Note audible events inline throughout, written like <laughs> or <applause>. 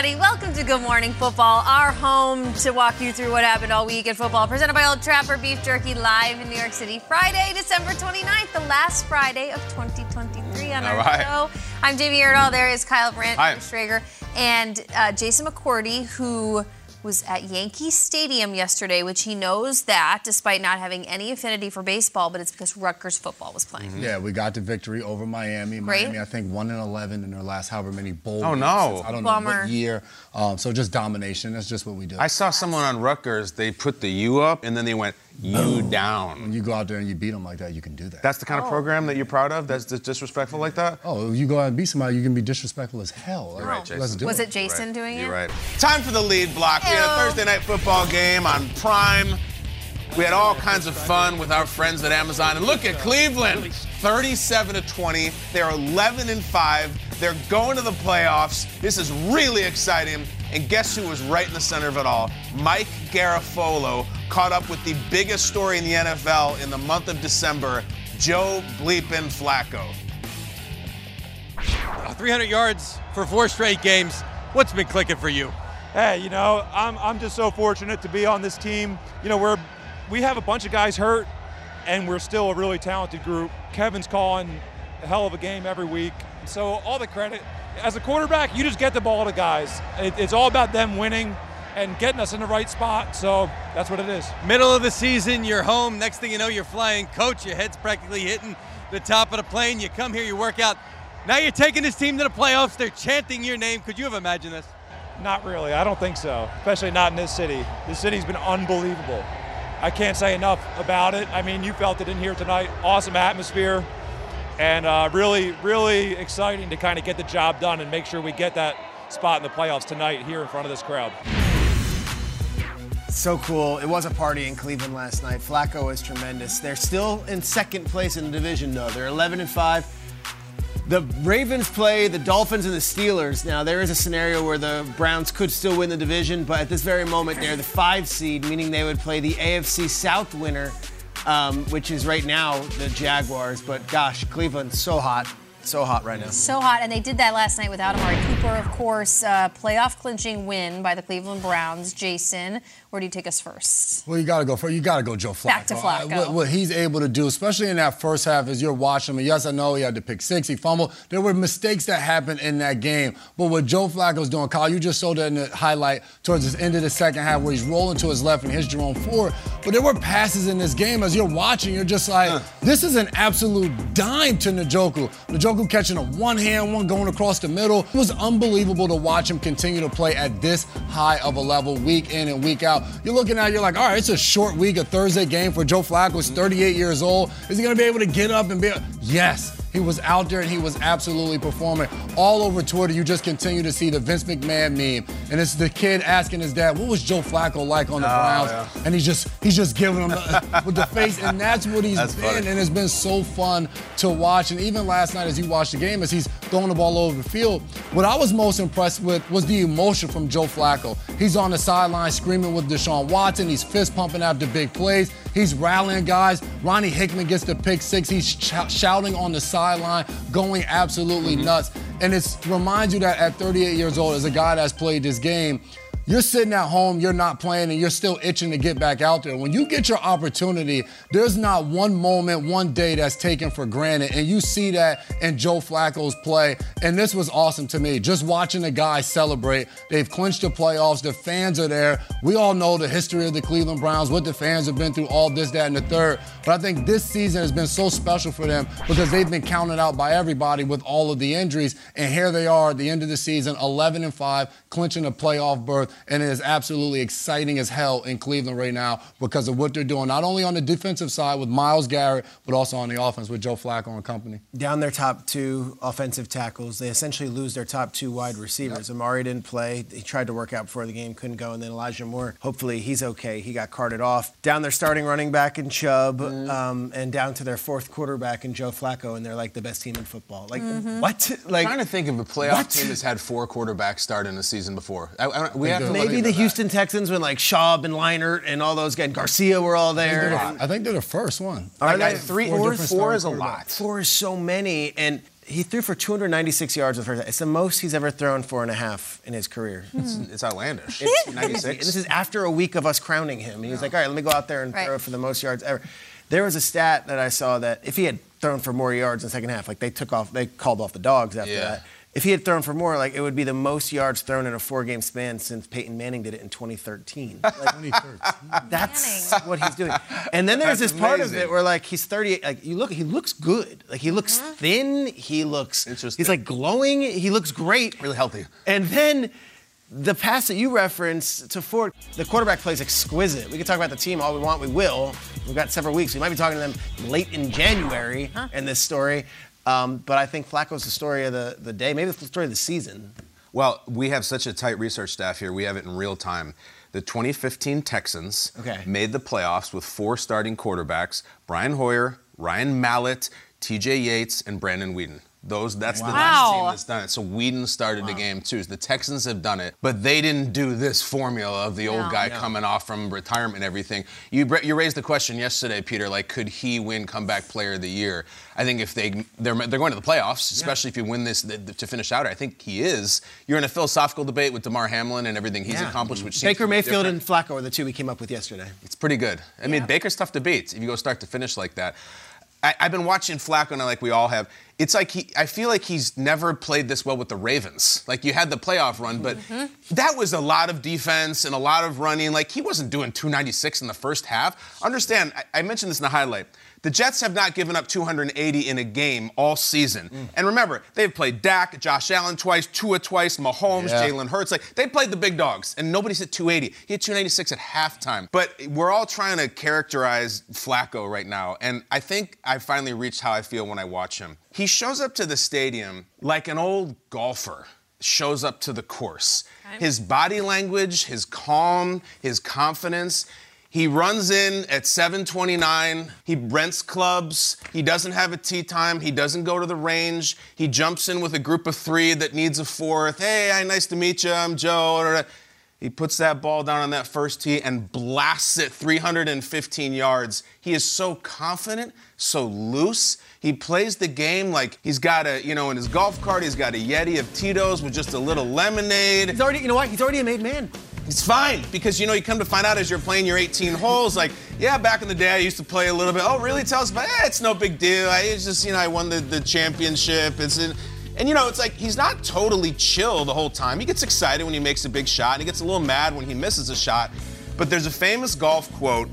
Everybody, welcome to Good Morning Football, our home to walk you through what happened all week in football. Presented by Old Trapper Beef Jerky live in New York City, Friday, December 29th, the last Friday of 2023 on All our right. show. I'm Jamie Erdahl. There is Kyle Brandt, Hi. Schrager, and uh, Jason McCourty, who was at Yankee Stadium yesterday, which he knows that despite not having any affinity for baseball, but it's because Rutgers football was playing. Mm-hmm. Yeah, we got the victory over Miami. Great. Miami, I think, one and eleven in their last however many bowl. Oh, games no. since I don't Bummer. know what year. Um, so just domination. That's just what we do. I saw someone on Rutgers, they put the U up and then they went you oh. when down. you go out there and you beat them like that, you can do that. That's the kind of oh. program that you're proud of? That's dis- disrespectful like that? oh, if you go out and beat somebody, you can be disrespectful as hell. Like, right, Let's Jason. do Was it. it Jason Right. doing it? You're right. Time for the lead block. We had a Thursday night football game on Prime. We had all kinds of fun with our friends at Amazon. And look at Cleveland, 37 to 20. They're 11 and 5. They're going to the playoffs. This is really exciting. And guess who was right in the center of it all? Mike Garafolo caught up with the biggest story in the NFL in the month of December, Joe Bleepin Flacco. Uh, 300 yards for four straight games. What's been clicking for you? hey, you know, I'm, I'm just so fortunate to be on this team. You know, we're we have a bunch of guys hurt, and we're still a really talented group. Kevin's calling a hell of a game every week. So all the credit. As a quarterback, you just get the ball to guys. It, it's all about them winning and getting us in the right spot. So that's what it is. Middle of the season, you're home. Next thing you know, you're flying. Coach, your head's practically hitting the top of the plane. You come here, you work out. Now you're taking this team to the playoffs. They're chanting your name. Could you have imagined this? Not really. I don't think so. Especially not in this city. This city's been unbelievable. I can't say enough about it. I mean, you felt it in here tonight. Awesome atmosphere, and uh, really, really exciting to kind of get the job done and make sure we get that spot in the playoffs tonight here in front of this crowd. So cool. It was a party in Cleveland last night. Flacco was tremendous. They're still in second place in the division, though. They're 11 and 5. The Ravens play the Dolphins and the Steelers. Now, there is a scenario where the Browns could still win the division, but at this very moment, they're the five seed, meaning they would play the AFC South winner, um, which is right now the Jaguars. But gosh, Cleveland's so hot. So hot right now. So hot, and they did that last night without Amari Cooper, of course. Uh, playoff clinching win by the Cleveland Browns. Jason, where do you take us first? Well, you got to go for you got to go Joe Flacco. Back to Flacco. Uh, What, what he's able to do, especially in that first half, as you're watching him. And yes, I know he had to pick six, he fumbled. There were mistakes that happened in that game. But what Joe Flacco's doing, Kyle, you just showed that in the highlight towards the end of the second half where he's rolling to his left and hits Jerome Ford. But there were passes in this game as you're watching, you're just like, this is an absolute dime to Njoku. Njoku catching a one hand, one going across the middle. It was unbelievable to watch him continue to play at this high of a level week in and week out. You're looking at you're like, all right, it's a short week, a Thursday game for Joe Flacco. He's 38 years old. Is he going to be able to get up and be? Yes. He was out there and he was absolutely performing. All over Twitter, you just continue to see the Vince McMahon meme. And it's the kid asking his dad, what was Joe Flacco like on the ah, Browns? And he's just he's just giving him the, <laughs> with the face. And that's what he's That's been. funny. And it's been so fun to watch. And even last night as you watched the game, as he's throwing the ball over the field, what I was most impressed with was the emotion from Joe Flacco. He's on the sideline screaming with Deshaun Watson. He's fist pumping after big plays. He's rallying guys. Ronnie Hickman gets the pick six. He's sh- shouting on the sideline, going absolutely mm-hmm. nuts. And it reminds you that at 38 years old, as a guy that's played this game, you're sitting at home, you're not playing, and you're still itching to get back out there. When you get your opportunity, there's not one moment, one day that's taken for granted. And you see that in Joe Flacco's play. And this was awesome to me. Just watching the guys celebrate. They've clinched the playoffs. The fans are there. We all know the history of the Cleveland Browns, what the fans have been through, all this, that, and the third. But I think this season has been so special for them because they've been counted out by everybody with all of the injuries. And here they are at the end of the season, 11 and 5, clinching a playoff berth. And it is absolutely exciting as hell in Cleveland right now because of what they're doing, not only on the defensive side with Myles Garrett, but also on the offense with Joe Flacco and company. Down their top two offensive tackles, they essentially lose their top two wide receivers. Yep. Amari didn't play. He tried to work out before the game, couldn't go. And then Elijah Moore, hopefully he's okay. He got carted off. Down their starting running back in Chubb, mm-hmm. um, and down to their fourth quarterback in Joe Flacco, and they're like the best team in football. Like, mm-hmm. what? <laughs> Like, I'm trying to think of a playoff what? team that's had four quarterbacks start in a season before. I, I, we have maybe the Houston that. Texans when like Schaub and Leinart and all those guys, Garcia were all there. I think they're the first one. Are they? Three, four, four is a lot. Four is so many, and he threw for 296 yards the first. It's the most he's ever thrown four and a half in his career. It's, hmm. it's outlandish. It's 96. this is after a week of us crowning him. He was like, all right, let me go out there and right. throw for the most yards ever. There was a stat that I saw that if he had thrown for more yards in the second half, like they took off, they called off the dogs after yeah. that if he had thrown for more, like it would be the most yards thrown in a four-game span since Peyton Manning did it in 2013. Like, <laughs> 2013. That's Manning. what he's doing. And then there's that's this part of it where like he's 38. Like you look, he looks good. Like he looks mm-hmm. thin. He looks. He's like glowing. He looks great. Really healthy. And then the pass that you referenced to Ford, the quarterback plays exquisite. We can talk about the team all we want, we will. We've got several weeks. We might be talking to them late in January huh? in this story. Um, but I think Flacco's the story of the, the day, maybe the story of the season. Well, we have such a tight research staff here. We have it in real time. The 2015 Texans okay. made the playoffs with four starting quarterbacks Brian Hoyer, Ryan Mallett, TJ Yates, and Brandon Weeden. Those that's wow. the last team that's done it. So Weeden started wow. the game too. The Texans have done it, but they didn't do this formula of the old guy no. coming off from retirement and everything. You you raised the question yesterday, Peter. Like, could he win comeback player of the year? I think if they they're they're going to the playoffs, especially yeah. if you win this to finish out. I think he is. You're in a philosophical debate with Damar Hamlin and everything he's yeah. accomplished, which Baker Mayfield and Flacco are the two we came up with yesterday. It's pretty good. I mean, Baker's tough to beat if you go start to finish like that. I, have been watching Flacco, and like we all have. It's like he, I feel like he's never played this well with the Ravens. Like you had the playoff run, but mm-hmm. that was a lot of defense and a lot of running. Like he wasn't doing 296 in the first half. Understand? I, I mentioned this in the highlight. The Jets have not given up 280 in a game all season. Mm. And remember, they've played Dak, Josh Allen twice, Tua twice, Mahomes, yeah. Jalen Hurts. Like they played the big dogs, and nobody's at 280. He had 286 at halftime. But we're all trying to characterize Flacco right now, and I think I finally reached how I feel when I watch him. He shows up to the stadium like an old golfer shows up to the course. His body language, his calm, his confidence. He runs in at 7:29. He rents clubs. He doesn't have a tee time. He doesn't go to the range. He jumps in with a group of three that needs a fourth. Hey, nice to meet you. I'm Joe. He puts that ball down on that first tee and blasts it 315 yards. He is so confident, so loose. He plays the game like he's got a, you know, in his golf cart, he's got a Yeti of Tito's with just a little lemonade. He's already, you know what? He's already a made man. It's fine because you know you come to find out as you're playing your 18 holes, like, yeah, back in the day I used to play a little bit. Oh, really? Tell us about. Eh, it's no big deal. I it's just you know I won the, the championship. It's in, and you know it's like he's not totally chill the whole time. He gets excited when he makes a big shot, and he gets a little mad when he misses a shot. But there's a famous golf quote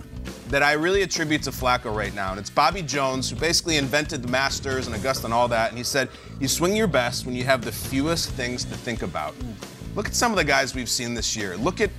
that I really attribute to Flacco right now, and it's Bobby Jones who basically invented the Masters and Augusta and all that, and he said, "You swing your best when you have the fewest things to think about." Look at some of the guys we've seen this year. Look at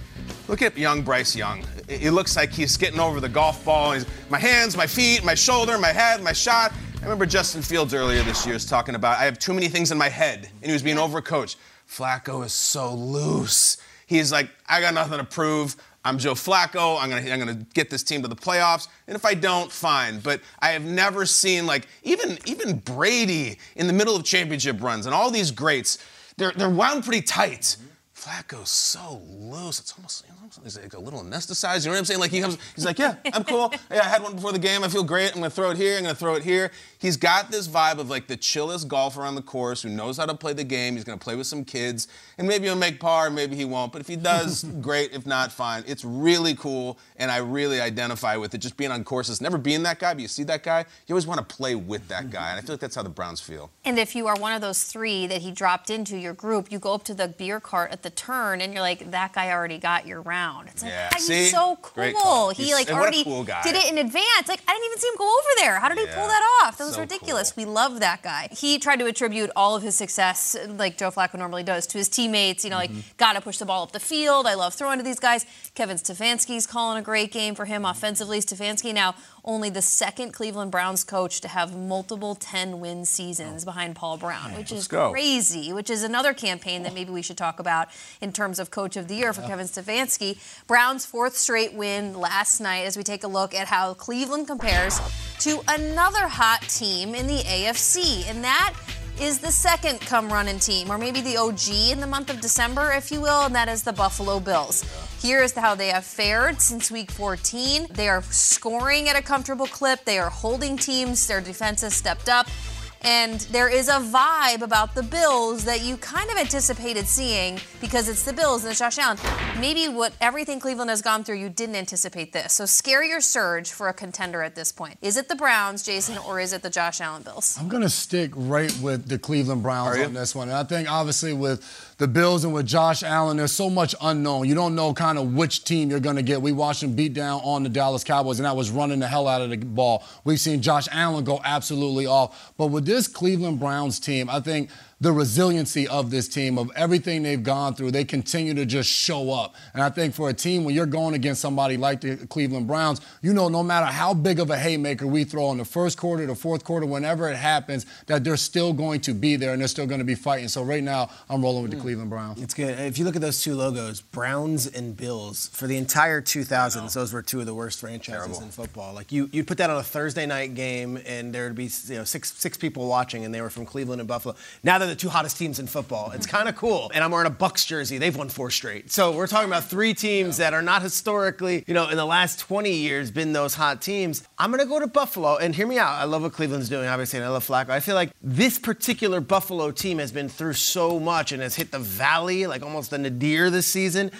look at young Bryce Young. It looks like he's getting over the golf ball. He's, my hands, my feet, my shoulder, my head, my shot. I remember Justin Fields earlier this year was talking about I have too many things in my head, and he was being overcoached. Flacco is so loose. He's like, I got nothing to prove. I'm Joe Flacco. I'm gonna, I'm gonna get this team to the playoffs. And if I don't, fine. But I have never seen like even even Brady in the middle of championship runs and all these greats. They're they're wound pretty tight. Flacco's so loose. It's almost, you know, he's like a little anesthetized. You know what I'm saying? Like he comes, he's like, yeah, I'm cool. Yeah, I had one before the game. I feel great. I'm gonna throw it here. I'm gonna throw it here. He's got this vibe of like the chillest golfer on the course who knows how to play the game. He's gonna play with some kids, and maybe he'll make par, maybe he won't. But if he does, <laughs> great. If not, fine. It's really cool, and I really identify with it. Just being on courses, never being that guy, but you see that guy, you always want to play with that mm-hmm. guy, and I feel like that's how the Browns feel. And if you are one of those three that he dropped into your group, you go up to the beer cart at the turn and you're like, that guy already got your round. It's like, Yeah. he's See? so cool. He He's- like and what a already cool did it in advance. Like I didn't even see him go over there. How did he pull that off? That was So ridiculous. cool. We love that guy. He tried to attribute all of his success, like Joe Flacco normally does, to his teammates. You know, Mm-hmm. like gotta push the ball up the field. I love throwing to these guys. Kevin Stefanski's calling a great game for him offensively. Stefanski now only the second Cleveland Browns coach to have multiple 10 win seasons behind Paul Brown, which is crazy, which is another campaign that maybe we should talk about in terms of coach of the year for Kevin Stefanski. Brown's fourth straight win last night as we take a look at how Cleveland compares to another hot team in the AFC, and that is the second come running team, or maybe the OG in the month of December, if you will, and that is the Buffalo Bills. Here is how they have fared since week 14. They are scoring at a comfortable clip, they are holding teams, their defense has stepped up. And there is a vibe about the Bills that you kind of anticipated seeing because it's the Bills and it's Josh Allen. Maybe what everything Cleveland has gone through, you didn't anticipate this. So scary or surge for a contender at this point. Is it the Browns, Jason, or is it the Josh Allen Bills? I'm going to stick right with the Cleveland Browns on this one. And I think, obviously, with the Bills and with Josh Allen, there's so much unknown. You don't know kind of which team you're going to get. We watched him beat down on the Dallas Cowboys, and that was running the hell out of the ball. We've seen Josh Allen go absolutely off. But with this Cleveland Browns team, I think the resiliency of this team, of everything they've gone through, they continue to just show up. And I think for a team, when you're going against somebody like the Cleveland Browns, you know, no matter how big of a haymaker we throw in the first quarter, the fourth quarter, whenever it happens, that they're still going to be there and they're still going to be fighting. So right now, I'm rolling with the hmm. Cleveland Browns. It's good. If you look at those two logos, Browns and Bills, for the entire 2000s, those were two of the worst franchises in football. Like you, you'd put that on a Thursday night game, and there'd be you know six six people watching, and they were from Cleveland and Buffalo. Now they're the two hottest teams in football. It's mm-hmm. kind of cool. And I'm wearing a Bucks jersey. They've won four straight. So we're talking about three teams that are not historically, you know, in the last 20 years, been those hot teams. I'm gonna go to Buffalo, and hear me out. I love what Cleveland's doing, obviously, and I love Flacco. I feel like this particular Buffalo team has been through so much and has hit the valley, like almost the nadir this season,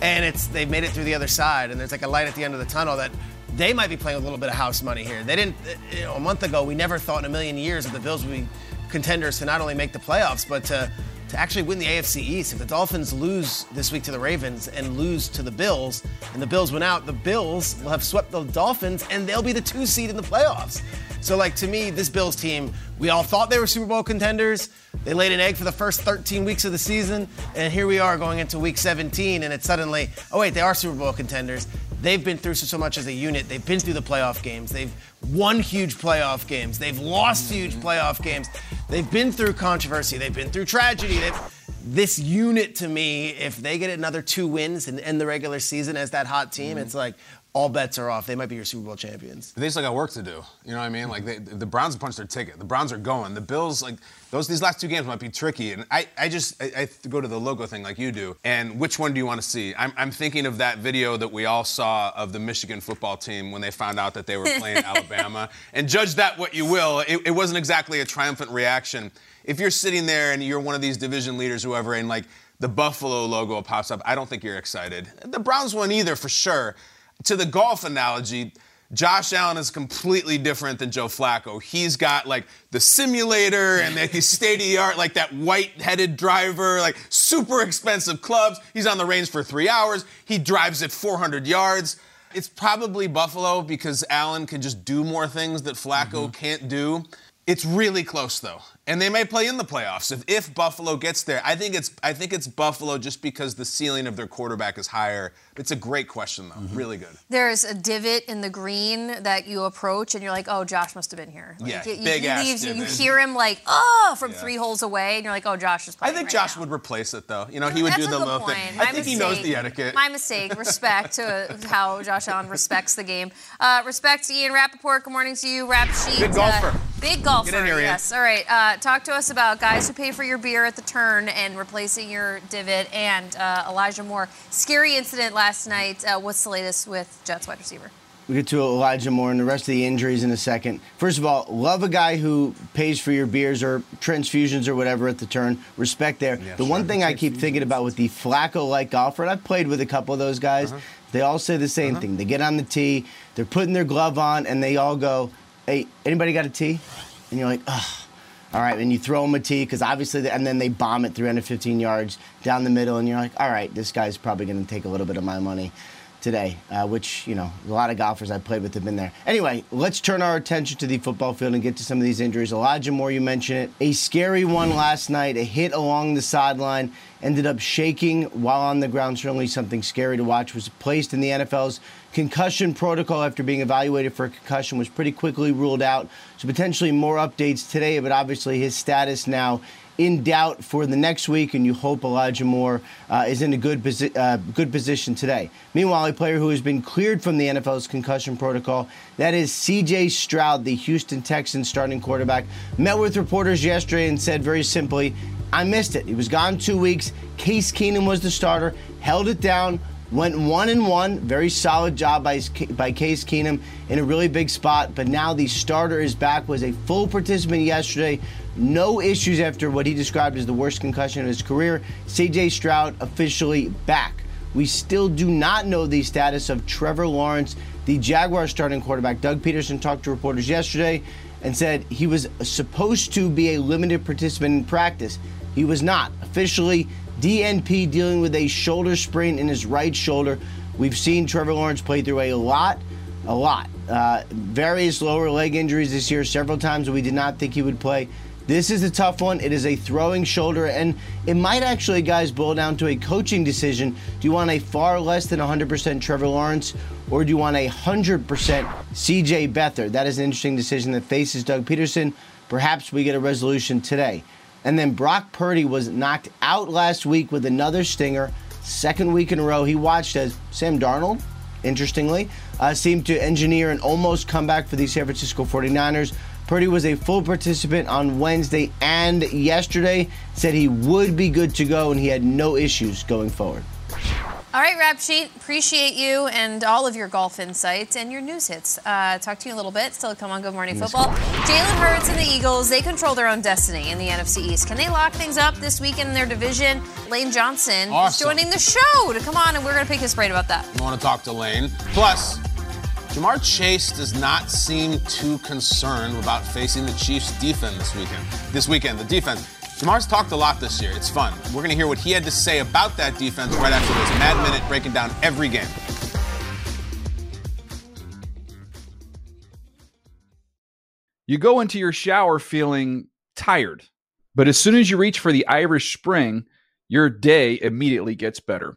and it's they've made it through the other side, and there's like a light at the end of the tunnel that they might be playing with a little bit of house money here. They didn't, you know, a month ago, we never thought in a million years that the Bills would be contenders to not only make the playoffs, but to to actually win the AFC East. If the Dolphins lose this week to the Ravens and lose to the Bills, and the Bills win out, the Bills will have swept the Dolphins and they'll be the two seed in the playoffs. So, like, to me, this Bills team, we all thought they were Super Bowl contenders. They laid an egg for the first 13 weeks of the season, and here we are going into week 17, and it's suddenly, oh, wait, they are Super Bowl contenders. They've been through so, much as a unit. They've been through the playoff games. They've won huge playoff games. They've lost huge playoff games. They've been through controversy. They've been through tragedy. They've, this unit to me, if they get another two wins and end the regular season as that hot team, mm-hmm. it's like all bets are off. They might be your Super Bowl champions. They still got work to do. You know what I mean? Like they, the Browns have punched their ticket. The Browns are going. The Bills, like those, these last two games might be tricky. And I, I just, I, I go to the logo thing like you do. And which one do you want to see? I'm, I'm thinking of that video that we all saw of the Michigan football team when they found out that they were playing <laughs> Alabama. And judge that what you will. It, it wasn't exactly a triumphant reaction. If you're sitting there and you're one of these division leaders, whoever, and like the Buffalo logo pops up, I don't think you're excited. The Browns won either for sure. To the golf analogy, Josh Allen is completely different than Joe Flacco. He's got like the simulator and like his state of the <laughs> art, like that white headed driver, like super expensive clubs. He's on the range for three hours. He drives it 400 yards. It's probably Buffalo because Allen can just do more things that Flacco mm-hmm. can't do. It's really close though, and they may play in the playoffs if, if Buffalo gets there. I think it's I think it's Buffalo just because the ceiling of their quarterback is higher. It's a great question though, really good. There's a divot in the green that you approach, and you're like, "Oh, Josh must have been here." Like, Yeah, you, you- big he ass leaves, you, you hear him like, "Oh," from three holes away, and you're like, "Oh, Josh is probably. I think right Josh now." would replace it though. You know, he would That's do a the good little point. thing. My I think he knows the etiquette. My mistake. Respect to how Josh Allen respects the game. Uh, respect to Ian Rapoport. Good morning to you, Rap Sheet. Big golfer. Uh, big golfer. Get in here, Ian. yes. All right. Uh. Talk to us about guys who pay for your beer at the turn and replacing your divot, and uh, Elijah Moore. Scary incident last night. Uh, what's the latest with Jets wide receiver? We get to Elijah Moore and the rest of the injuries in a second. First of all, love a guy who pays for your beers or transfusions or whatever at the turn. Respect there. Yeah, the sure. one thing I keep thinking about with the Flacco-like golfer, and I've played with a couple of those guys. Uh-huh. They all say the same uh-huh. thing. They get on the tee, they're putting their glove on, and they all go, "Hey, anybody got a tee?" And you're like, "Ugh." All right, and you throw them a tee because obviously, they, and then they bomb it 315 yards down the middle, and you're like, all right, this guy's probably going to take a little bit of my money today, uh, which, you know, a lot of golfers I've played with have been there. Anyway, let's turn our attention to the football field and get to some of these injuries. Elijah Moore, you mentioned it. A scary one last night, a hit along the sideline, ended up shaking while on the ground. Certainly something scary to watch. Was placed in the NFL's concussion protocol after being evaluated for a concussion, was pretty quickly ruled out. So potentially more updates today, but obviously his status now in doubt for the next week, and you hope Elijah Moore uh, is in a good, posi- uh, good position today. Meanwhile, a player who has been cleared from the NFL's concussion protocol, that is CJ Stroud, the Houston Texans starting quarterback, met with reporters yesterday and said very simply, I missed it. He was gone two weeks. Case Keenum was the starter, held it down, went one and one. Very solid job by, by Case Keenum in a really big spot. But now the starter is back, was a full participant yesterday, no issues after what he described as the worst concussion of his career. CJ Stroud officially back. We still do not know the status of Trevor Lawrence, the Jaguar starting quarterback. Doug Pederson talked to reporters yesterday and said he was supposed to be a limited participant in practice. He was not. Officially, DNP dealing with a shoulder sprain in his right shoulder. We've seen Trevor Lawrence play through a lot, a lot. Uh, various lower leg injuries this year, several times we did not think he would play. This is a tough one. It is a throwing shoulder, and it might actually, guys, boil down to a coaching decision. Do you want a far less than 100% Trevor Lawrence, or do you want a 100% CJ Beathard? That is an interesting decision that faces Doug Pederson. Perhaps we get a resolution today. And then Brock Purdy was knocked out last week with another stinger. Second week in a row, he watched as Sam Darnold, interestingly, uh, seemed to engineer an almost comeback for the San Francisco 49ers. Purdy was a full participant on Wednesday and yesterday, said he would be good to go and he had no issues going forward. All right, Rap Sheet, appreciate you and all of your golf insights and your news hits. Uh, talk to you a little bit. Still come on Good Morning Football. Jalen Hurts and the Eagles, they control their own destiny in the NFC East. Can they lock things up this weekend in their division? Lane Johnson awesome. is joining the show to come on, and we're going to pick his brain about that. You want to talk to Lane. Plus, Ja'Marr Chase does not seem too concerned about facing the Chiefs' defense this weekend. This weekend, the defense. Ja'Marr's talked a lot this year. It's fun. We're going to hear what he had to say about that defense right after this Mad Minute, breaking down every game. You go into your shower feeling tired, but as soon as you reach for the Irish Spring, your day immediately gets better.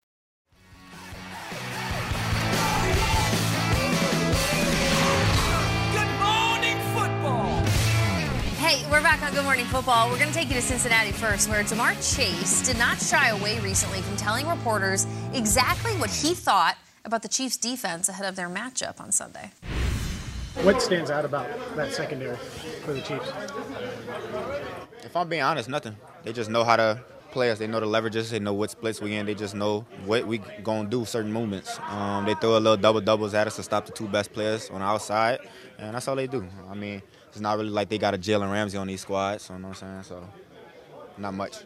We're back on Good Morning Football. We're going to take you to Cincinnati first, where Ja'Marr Chase did not shy away recently from telling reporters exactly what he thought about the Chiefs' defense ahead of their matchup on Sunday. What stands out about that secondary for the Chiefs? If I'm being honest, nothing. They just know how to play us. They know the leverages. They know what splits we in. They just know what we gonna do certain movements. Um, they throw a little double doubles at us to stop the two best players on the outside, and that's all they do. I mean, it's not really like they got a Jalen Ramsey on these squads, so you know what I'm saying? So not much.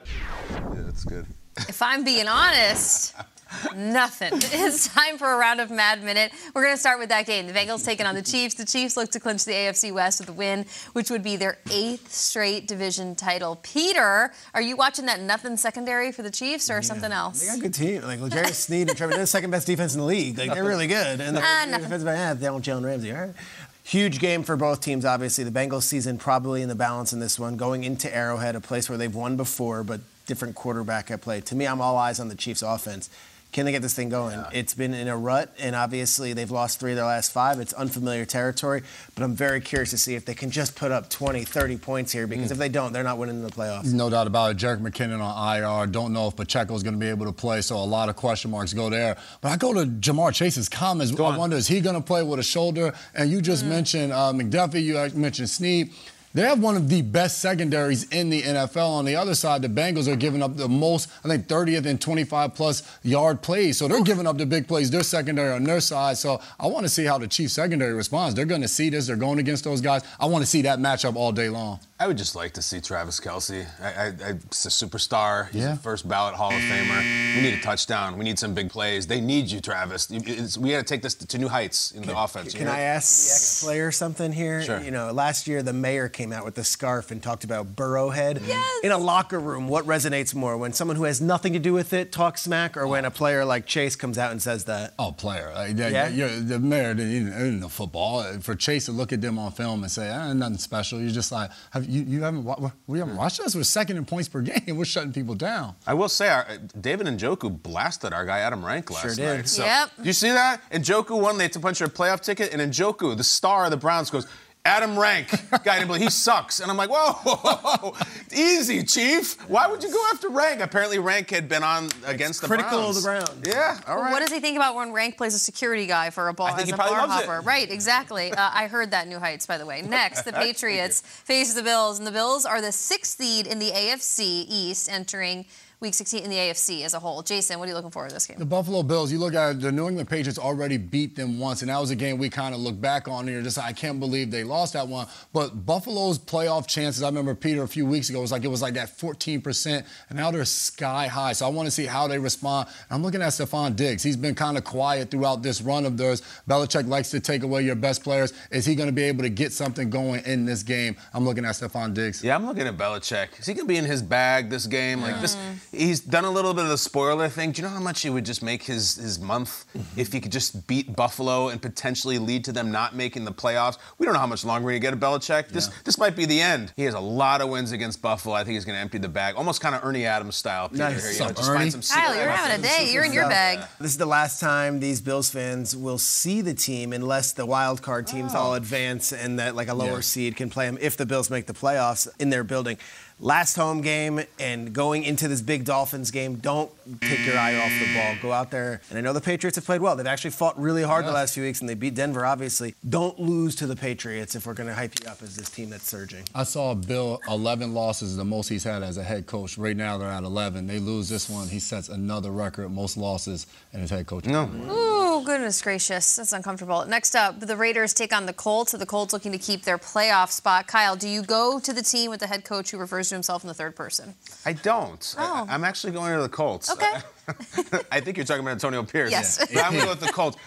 Yeah, that's good. If I'm being honest, <laughs> nothing. <laughs> It's time for a round of Mad Minute. We're going to start with that game. The Bengals taking on the Chiefs. The Chiefs look to clinch the AFC West with a win, which would be their eighth straight division title. Peter, are you watching that nothing secondary for the Chiefs or yeah. something else? They got a good team. Like L'Jarius <laughs> Sneed and Trevor, they're the second best defense in the league. Like they're really good. And the uh, defensive half, they don't Jalen Ramsey. All right. Huge game for both teams, obviously. The Bengals season probably in the balance in this one, going into Arrowhead, a place where they've won before, but different quarterback at play. To me, I'm all eyes on the Chiefs offense. Can they get this thing going? It's been in a rut, and obviously they've lost three of their last five. It's unfamiliar territory, but I'm very curious to see if they can just put up 20, 30 points here, because if they don't, they're not winning the playoffs. No doubt about it. Jerick McKinnon on IR. Don't know if Pacheco's going to be able to play, so a lot of question marks go there. But I go to Ja'Marr Chase's comments. I wonder, is he going to play with a shoulder? And you just mentioned uh, McDuffie, you uh, mentioned Sneed. They have one of the best secondaries in the NFL. On the other side, the Bengals are giving up the most, I think, 30th and 25 plus yard plays. So they're giving up the big plays. Their secondary on their side. So I want to see how the Chiefs secondary responds. They're going to see this. They're going against those guys. I want to see that matchup all day long. I would just like to see Travis Kelce. I, I, I, he's a superstar. He's Yeah. a first ballot Hall of Famer. We need a touchdown. We need some big plays. They need you, Travis. It's- we got to take this to new heights in the offense. Can I ask the ex-player something here? Sure. You know, last year the mayor came out with the scarf and talked about Burrowhead. In a locker room, what resonates more? When someone who has nothing to do with it talks smack, or when a player like Chase comes out and says that? Oh, player. Uh, yeah, Yeah? you're- the mayor didn't in the football. For Chase to look at them on film and say, ah, nothing special. You're just like, have, you, you haven't we haven't hmm. watched us. We're second in points per game. <laughs> We're shutting people down. I will say, our, David Njoku blasted our guy Adam Rank last Sure did. night. So, Yep. You see that? Njoku won. They had to punch a playoff ticket, and Njoku, the star of the Browns, goes. Adam Rank, guy didn't believe he sucks, and I'm like, whoa, <laughs> whoa, whoa, whoa, easy, Chief. Why would you go after Rank? Apparently, Rank had been on against the critical of Browns. the Browns. Yeah, all right. What does he think about when Rank plays a security guy for a ball I think as he a probably bar loves it. hopper? Right, exactly. Uh, I heard that New Heights, by the way. Next, the <laughs> Patriots face the Bills, and the Bills are the sixth seed in the AFC East, entering Week 16 in the AFC as a whole. Jason, what are you looking for in this game? The Buffalo Bills, you look at it, the New England Patriots already beat them once, and that was a game we kind of look back on here. Just I can't believe they lost that one. But Buffalo's playoff chances, I remember Peter a few weeks ago was like it was like that 14%, and now they're sky high. So I want to see how they respond. I'm looking at Stefon Diggs. He's been kind of quiet throughout this run of theirs. Belichick likes to take away your best players. Is he going to be able to get something going in this game? I'm looking at Stefon Diggs. Yeah, I'm looking at Belichick. Is he gonna be in his bag this game? Like this, mm. He's done a little bit of the spoiler thing. Do you know how much it would just make his his month mm-hmm. if he could just beat Buffalo and potentially lead to them not making the playoffs? We don't know how much longer we're gonna get at Belichick. This this might be the end. He has a lot of wins against Buffalo. I think he's gonna empty the bag, almost kind of Ernie Adams style. Peter, Nice. here, you know, just Ernie. find some. Kyle, you're having a day. You're in your bag. This is the last time these Bills fans will see the team unless the wild card teams oh. all advance and that like a lower Yeah. seed can play them if the Bills make the playoffs in their building. Last home game and going into this big Dolphins game, don't take your eye off the ball. Go out there. And I know the Patriots have played well. They've actually fought really hard the last few weeks and they beat Denver, obviously. Don't lose to the Patriots if we're going to hype you up as this team that's surging. I saw Bill 11 losses, the most he's had as a head coach. Right now they're at 11. They lose this one, he sets another record, most losses in his head coach. No. Ooh, goodness gracious. That's uncomfortable. Next up, the Raiders take on the Colts. So the Colts looking to keep their playoff spot. Kyle, do you go to the team with the head coach who refers to himself in the third person? I don't. Oh. I, am actually going to the Colts. Okay. <laughs> I think you're talking about Antonio Pierce. Yes. But I'm going with the Colts.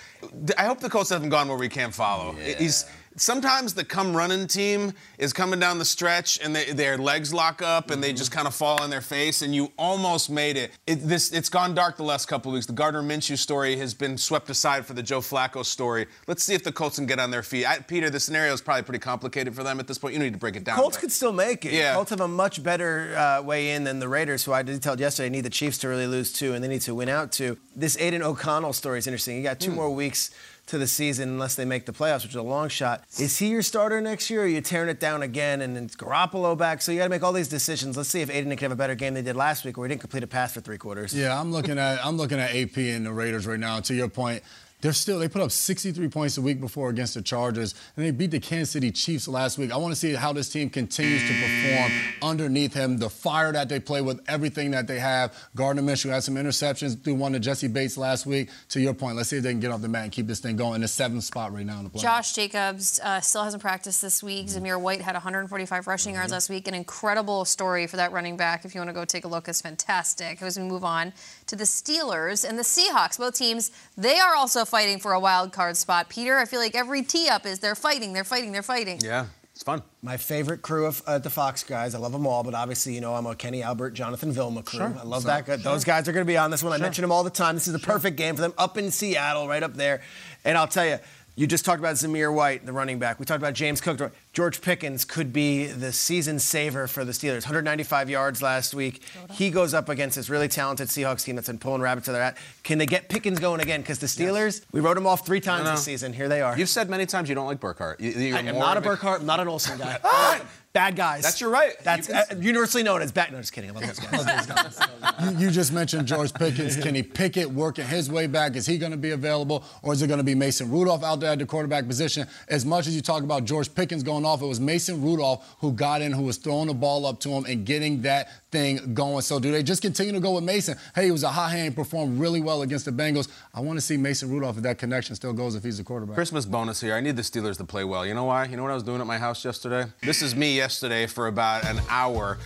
I hope the Colts haven't gone where we can't follow. He's sometimes the come running team is coming down the stretch and they, their legs lock up and they just kind of fall on their face and you almost made it. it this it's gone dark the last couple of weeks. The Gardner Minshew story has been swept aside for the Joe Flacco story. Let's see if the Colts can get on their feet. I, Peter, the scenario is probably pretty complicated for them at this point. You need to break it down. Colts but- could still make it. Yeah. Colts have a much better uh, way in than the Raiders, who I did tell yesterday need the Chiefs to really lose two, and they need to win out two. This Aidan O'Connell story is interesting. You got two more weeks to the season unless they make the playoffs, which is a long shot. Is he your starter next year, or are you tearing it down again and it's Garoppolo back? So you got to make all these decisions. Let's see if Aidan can have a better game than they did last week, where he didn't complete a pass for three quarters. Yeah, I'm looking at I'm looking at AP and the Raiders right now. To your point, they're still they put up 63 points the week before against the Chargers, and they beat the Kansas City Chiefs last week. I want to see how this team continues to perform underneath him. The fire that they play with everything that they have. Gardner Minshew had some interceptions through one to Jessie Bates last week. To your point, let's see if they can get off the mat and keep this thing going in the seventh spot right now in the playoffs. Josh Jacobs uh, still hasn't practiced this week. Zamir White had 145 rushing yards last week. An incredible story for that running back. If you want to go take a look, it's fantastic. As we move on to the Steelers and the Seahawks, both teams, they are also fighting for a wild card spot. Peter, I feel like every tee up is they're fighting, they're fighting, they're fighting. Yeah, it's fun. My favorite crew of uh, the Fox guys. I love them all, but obviously, you know, I'm a Kenny Albert, Jonathan Vilma crew. Sure. I love Sure. that. Good. Those guys are going to be on this one. I mention them all the time. This is a perfect game for them up in Seattle, right up there. And I'll tell you, you just talked about Zamir White, the running back. We talked about James Cook. George Pickens could be the season saver for the Steelers. 195 yards last week. He goes up against this really talented Seahawks team that's been pulling rabbits to their hat. Can they get Pickens going again? Because the Steelers, we wrote them off three times this season. Here they are. You've said many times you don't like Burkhardt. You, I am not a of Burkhardt, I'm not an Olsen guy. <laughs> Ah! Bad guys. That's your right. That's You uh, universally known as bad. No, just kidding. I love those guys. <laughs> You, you just mentioned George Pickens. Kenny Pickett working his way back. Is he going to be available, or is it going to be Mason Rudolph out there at the quarterback position? As much as you talk about George Pickens going off, it was Mason Rudolph who got in, who was throwing the ball up to him and getting that thing going. So do they just continue to go with Mason? Hey, he was a hot hand, performed really well against the Bengals. I want to see Mason Rudolph if that connection still goes if he's the quarterback. Christmas bonus here. I need the Steelers to play well. You know why? You know what I was doing at my house yesterday? This is me yesterday for about an hour.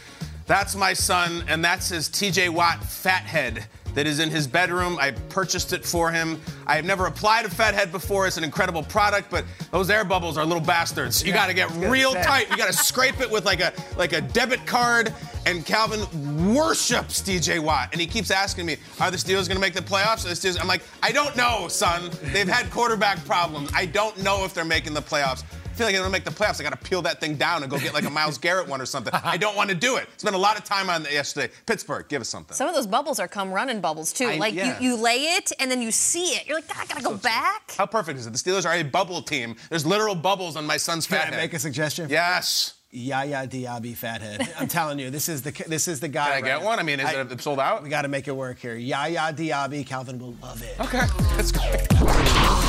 That's my son, and that's his TJ Watt fathead that is in his bedroom. I purchased it for him. I have never applied a fathead before. It's an incredible product, but those air bubbles are little bastards. You Yeah, got to get I was gonna real tight. You got to <laughs> scrape it with like a like a debit card. And Calvin worships TJ Watt, and he keeps asking me, "Are the Steelers going to make the playoffs?" The Steelers? I'm like, "I don't know, son. They've had quarterback problems. I don't know if they're making the playoffs." I feel like I'm gonna make the playoffs. I gotta peel that thing down and go get like a Myles Garrett one or something. I don't want to do it. Spent a lot of time on it yesterday. Pittsburgh, give us something. Some of those bubbles are come running bubbles too. I- like yeah. you, you lay it and then you see it. You're like, "God, I gotta go back. How perfect is it? The Steelers are a bubble team. There's literal bubbles on my son's Can I fathead. make a suggestion? Yes. Yaya Diaby fathead. I'm telling you, this is the this is the guy. Can I get one? I mean, is it sold out? We got to make it work here. Yaya Diaby, Calvin will love it. Okay, that's great.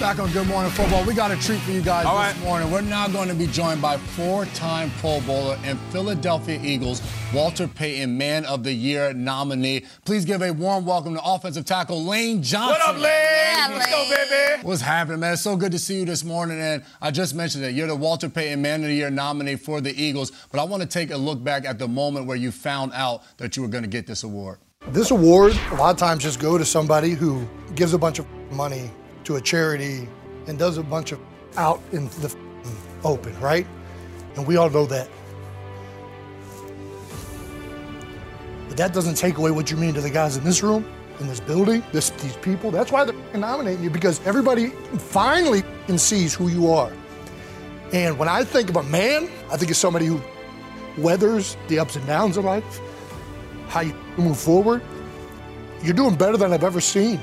Back on Good Morning Football, we got a treat for you guys All this right. morning. We're now going to be joined by four-time Pro Bowler and Philadelphia Eagles Walter Payton Man of the Year nominee. Please give a warm welcome to offensive tackle Lane Johnson. What up, Lane? Let's go, baby. What's happening, man? It's so good to see you this morning. And I just mentioned that You're the Walter Payton Man of the Year nominee for the Eagles. But I want to take a look back at the moment where you found out that you were going to get this award. This award, a lot of times, just go to somebody who gives a bunch of money to a charity and does a bunch of out in the open, right? And we all know that. But that doesn't take away what you mean to the guys in this room, in this building, this, these people. That's why they're nominating you because everybody finally sees who you are. And when I think of a man, I think of somebody who weathers the ups and downs of life, how you move forward. You're doing better than I've ever seen.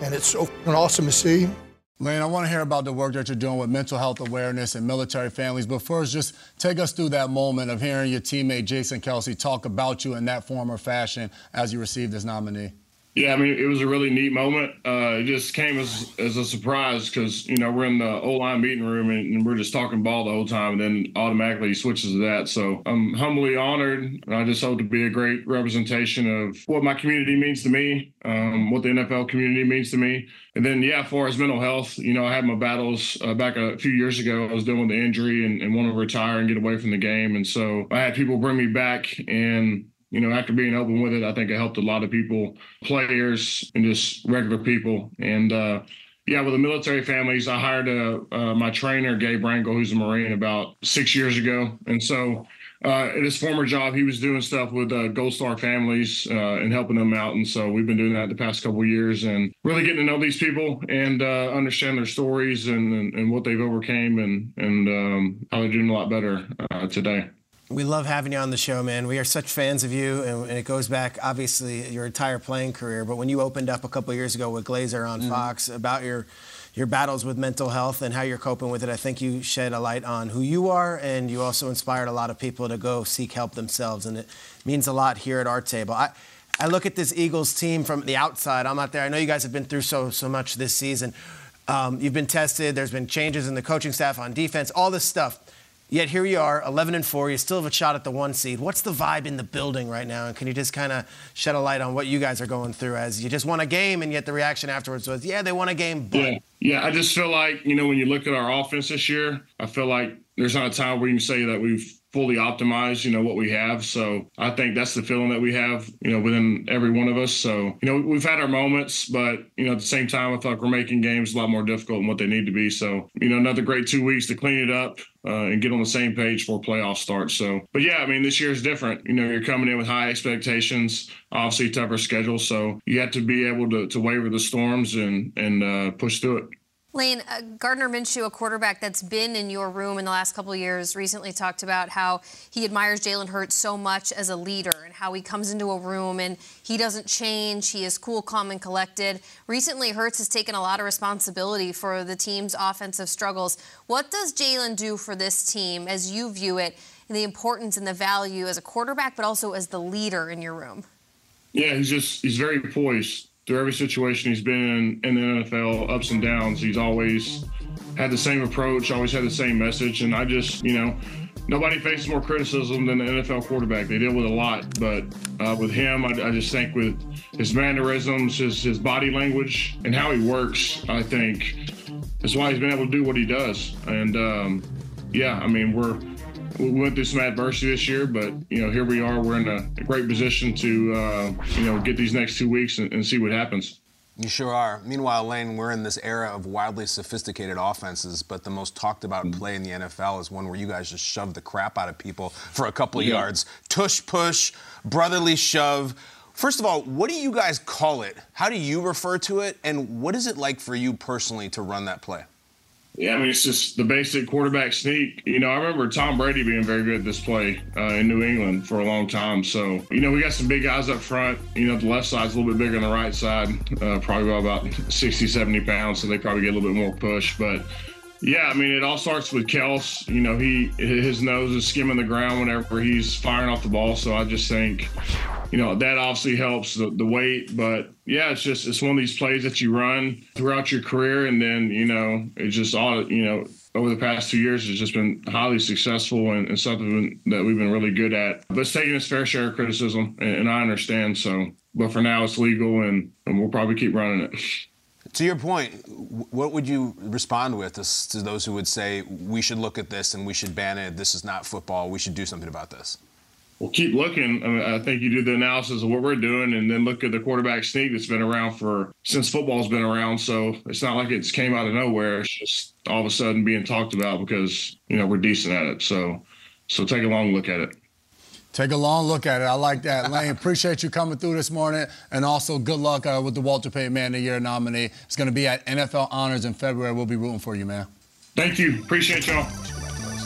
And it's so awesome to see. Lane, I want to hear about the work that you're doing with mental health awareness and military families. But first, just take us through that moment of hearing your teammate Jason Kelce talk about you in that form or fashion as you received this nominee. Yeah, I mean, it was a really neat moment. Uh, it just came as, as a surprise because, you know, we're in the O line meeting room and, and we're just talking ball the whole time. And then automatically he switches to that. So I'm humbly honored. I just hope to be a great representation of what my community means to me, um, what the NFL community means to me. And then, yeah, as far as mental health, you know, I had my battles uh, back a few years ago. I was dealing with the injury and, and want to retire and get away from the game. And so I had people bring me back and you know, after being open with it, I think it helped a lot of people, players and just regular people. And uh, yeah, with the military families, I hired a, uh, my trainer, Gabe Brangle, who's a Marine, about six years ago. And so uh, at his former job, he was doing stuff with uh, Gold Star families uh, and helping them out. And so we've been doing that the past couple years and really getting to know these people and uh, understand their stories and, and, and what they've overcame and, and um, how they're doing a lot better uh, today. We love having you on the show, man. We are such fans of you, and, and it goes back, obviously, your entire playing career. But when you opened up a couple years ago with Glazer on Mm-hmm. Fox about your your battles with mental health and how you're coping with it, I think you shed a light on who you are, and you also inspired a lot of people to go seek help themselves, and it means a lot here at our table. I, I look at this Eagles team from the outside. I'm not there. I know you guys have been through so so much this season. Um, you've been tested. There's been changes in the coaching staff on defense. All this stuff Yet here you are, 11 and 4. You still have a shot at the one seed. What's the vibe in the building right now? And can you just kind of shed a light on what you guys are going through as you just won a game, and yet the reaction afterwards was, yeah, they won a game, but. Yeah, yeah. I just feel like you know when you look at our offense this year, I feel like there's not a time where you can say that we've fully optimized, you know, what we have. So I think that's the feeling that we have, you know, within every one of us. So, you know, we've had our moments, but, you know, at the same time, I feel like we're making games a lot more difficult than what they need to be. So, you know, another great two weeks to clean it up uh, and get on the same page for playoff start. So, but yeah, I mean, this year is different. You know, you're coming in with high expectations, obviously tougher schedule. So you have to be able to, to waver the storms and, and uh, push through it. Lane, uh, Gardner Minshew, a quarterback that's been in your room in the last couple years, recently talked about how he admires Jalen Hurts so much as a leader and how he comes into a room and he doesn't change. He is cool, calm, and collected. Recently, Hurts has taken a lot of responsibility for the team's offensive struggles. What does Jalen do for this team as you view it, the importance and the value as a quarterback, but also as the leader in your room? Yeah, he's just he's very poised through every situation he's been in, in the NFL, ups and downs, he's always had the same approach, always had the same message. And I just, you know, nobody faces more criticism than the NFL quarterback. They deal with a lot, but uh, with him, I, I, just think with his mannerisms, his his body language, and how he works, I think that's why he's been able to do what he does. And um, yeah, I mean, we're we went through some adversity this year, but you know, here we are. We're in a, a great position to uh, you know get these next two weeks and, and see what happens. You sure are. Meanwhile, Lane, we're in this era of wildly sophisticated offenses, but the most talked about mm-hmm. play in the NFL is one where you guys just shove the crap out of people for a couple of yeah. yards. Tush push, brotherly shove. First of all, what do you guys call it? How do you refer to it? And what is it like for you personally to run that play? Yeah, I mean, it's just the basic quarterback sneak. You know, I remember Tom Brady being very good at this play uh, in New England for a long time. So, you know, we got some big guys up front. You know, the left side's a little bit bigger than the right side, uh, probably about 60, 70 pounds. So they probably get a little bit more push. But yeah, I mean, it all starts with Kels. You know, he his nose is skimming the ground whenever he's firing off the ball. So I just think, you know, that obviously helps the, the weight. But yeah, it's just it's one of these plays that you run throughout your career, and then you know, it's just all you know. Over the past two years, has just been highly successful and, and something that we've been really good at. But it's taking its fair share of criticism, and, and I understand. So, but for now, it's legal, and, and we'll probably keep running it. To your point, what would you respond with to, those who would say we should look at this and we should ban it? This is not football. We should do something about this well, keep looking. I, mean, I, think you do the analysis of what we're doing, and then look at the quarterback sneak that's been around for since football's been around. So it's not like it's came out of nowhere. It's just all of a sudden being talked about because you know we're decent at it. So, so take a long look at it. Take a long look at it. I like that, <laughs> Lane. appreciate you coming through this morning, and also good luck uh, with the Walter Payton Man of the Year nominee. It's going to be at NFL Honors in February. We'll be rooting for you, man. Thank you. Appreciate y'all.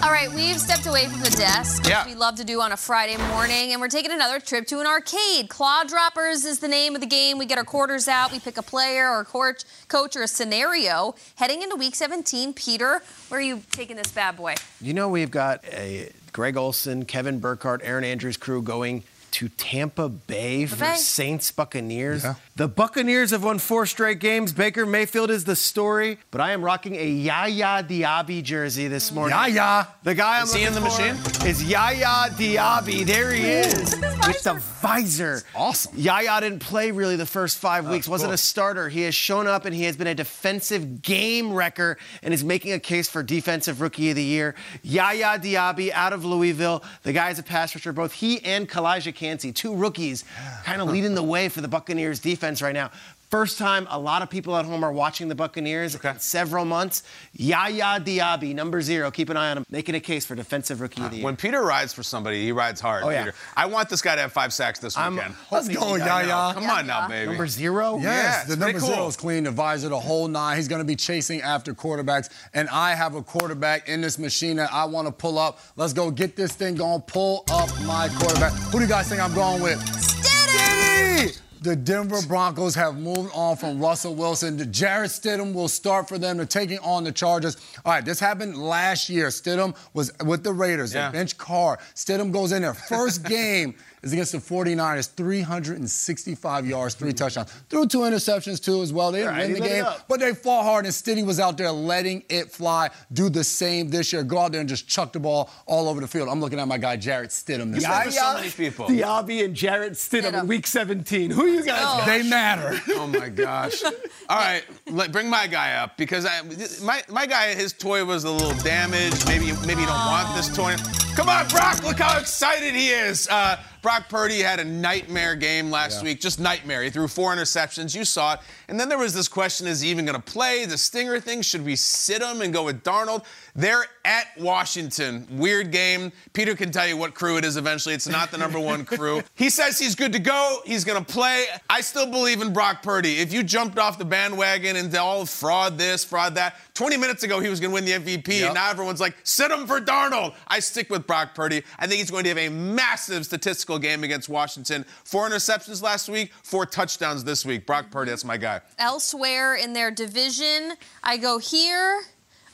All right, we've stepped away from the desk, yeah. we love to do on a Friday morning, and we're taking another trip to an arcade. Claw Droppers is the name of the game. We get our quarters out, we pick a player or a coach, coach or a scenario. Heading into Week 17, Peter, where are you taking this bad boy? You know we've got a Greg Olsen, Kevin Burkhardt, Erin Andrews crew going to Tampa Bay for Bay. Saints Buccaneers. Yeah. The Buccaneers have won four straight games. Baker Mayfield is the story, but I am rocking a Yaya Diaby jersey this mm. morning. Yaya. The guy I'm is looking in the for machine is Yaya Diaby. There he is with the visor. That's awesome. Yaya didn't play really the first five weeks. Wasn't cool. a starter. He has shown up and he has been a defensive game wrecker and is making a case for defensive rookie of the year. Yaya Diaby out of Louisville. The guy is a pass rusher. Both he and Calijah Two rookies, kind of leading the way for the Buccaneers defense right now. First time a lot of people at home are watching the Buccaneers okay. in several months. Yaya Diaby, number zero. Keep an eye on him, making a case for defensive rookie uh, of the year. When Peter rides for somebody, he rides hard. Oh, yeah. Peter. I want this guy to have five sacks this I'm, weekend. Let's go, Yaya. Come on now, baby. Number zero? Yes, yeah, the number cool. zero is clean. The visor, the whole nine. He's going to be chasing after quarterbacks. And I have a quarterback in this machine that I want to pull up. Let's go get this thing going. Pull up my quarterback. Who do you guys think I'm going with? Stidham! The Denver Broncos have moved on from Russell Wilson. Jarrett Stidham will start for them. They're taking on the Chargers. All right, this happened last year. Stidham was with the Raiders. Yeah. They bench Carr. Stidham goes in there. First <laughs> game is against the 49ers, 365 yards, three touchdowns. Threw two interceptions, too, as well. They didn't Right, win the game, but they fought hard, and Stiddy was out there letting it fly. Do the same this year. Go out there and just chuck the ball all over the field. I'm looking at my guy, Jarrett Stidham. This Yeah, so many people. Diaby and Jarrett Stidham in Week 17. Who you guys got? They matter. Oh my gosh! All right, let, bring my guy up because I, my my guy, his toy was a little damaged. Maybe maybe you don't want this toy. Come on, Brock! Look how excited he is. Uh, Brock Purdy had a nightmare game last week, just nightmare. He threw four interceptions. You saw it. And then there was this question: Is he even going to play the stinger thing? Should we sit him and go with Darnold? They're at Washington. Weird game. Peter can tell you what crew it is eventually. It's not the number one <laughs> crew. He says he's good to go. He's going to play. I still believe in Brock Purdy. If you jumped off the bandwagon and all fraud this, fraud that, 20 minutes ago he was going to win the MVP. And now everyone's like, sit him for Darnold. I stick with Brock Purdy. I think he's going to have a massive statistical game against Washington. Four interceptions last week, four touchdowns this week. Brock Purdy, that's my guy. Elsewhere in their division, I go here,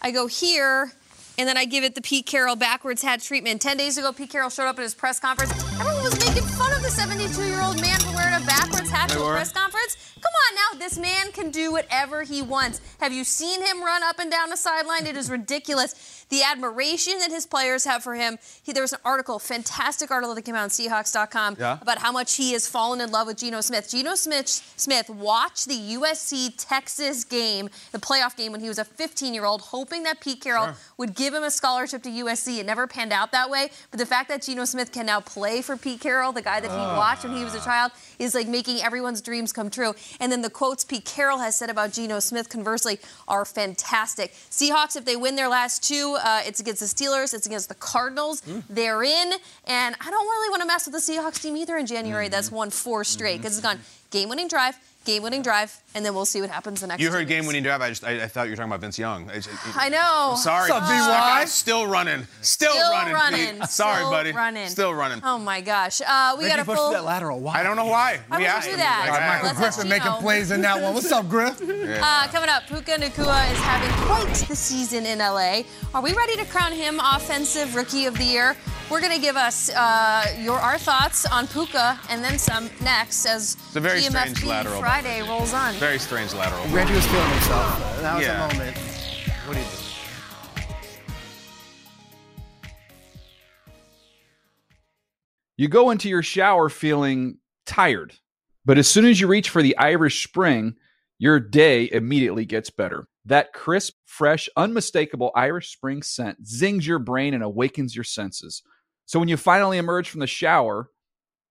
I go here, and then I give it the Pete Carroll backwards hat treatment. Ten days ago, Pete Carroll showed up at his press conference. Everyone was making fun of the 72-year-old man for wearing a backwards hat to a press conference. Come on now, this man can do whatever he wants. Have you seen him run up and down the sideline? It is ridiculous. The admiration that his players have for him. He, there was an article, fantastic article that came out on Seahawks.com Yeah. about how much he has fallen in love with Geno Smith. Geno Smith, Smith watched the USC Texas game, the playoff game, when he was a 15 year old, hoping that Pete Carroll would give him a scholarship to USC. It never panned out that way. But the fact that Geno Smith can now play for Pete Carroll, the guy that he ah. watched when he was a child, is like making everyone's dreams come true. And then the quotes Pete Carroll has said about Geno Smith, conversely, are fantastic. Seahawks, if they win their last two, uh, it's against the Steelers, it's against the Cardinals. Hmm. They're in. And I don't really want to mess with the Seahawks team either in January. That's mm-hmm. won four straight mm-hmm. because it's gone game winning drive, game winning drive, and then we'll see what happens the next You heard weeks. game winning drive. I just I, I thought you were talking about Vince Young. I, just- I know. I'm sorry. What's up, That BY? Still running. Still, Still running. running. <laughs> Sorry, Still buddy. running. Still running. Oh my gosh. Uh, we got a full. lateral. Why? I don't know why. Why we would you asked do him. that? Like, Let's I- Michael ask Griffin Gino. making plays in that one. What's up, Griff? <laughs> Uh, coming up, Puka Nacua is having quite the season in LA. Are we ready to crown him Offensive Rookie of the Year? We're going to give us uh, your our thoughts on Puka and then some next as It's a very strange GMFB lateral. Friday rolls on. Very strange lateral. Reggie was feeling himself. That was Yeah. a moment. What do you do? You go into your shower feeling tired, but as soon as you reach for the Irish Spring, your day immediately gets better. That crisp, fresh, unmistakable Irish Spring scent zings your brain and awakens your senses. So when you finally emerge from the shower,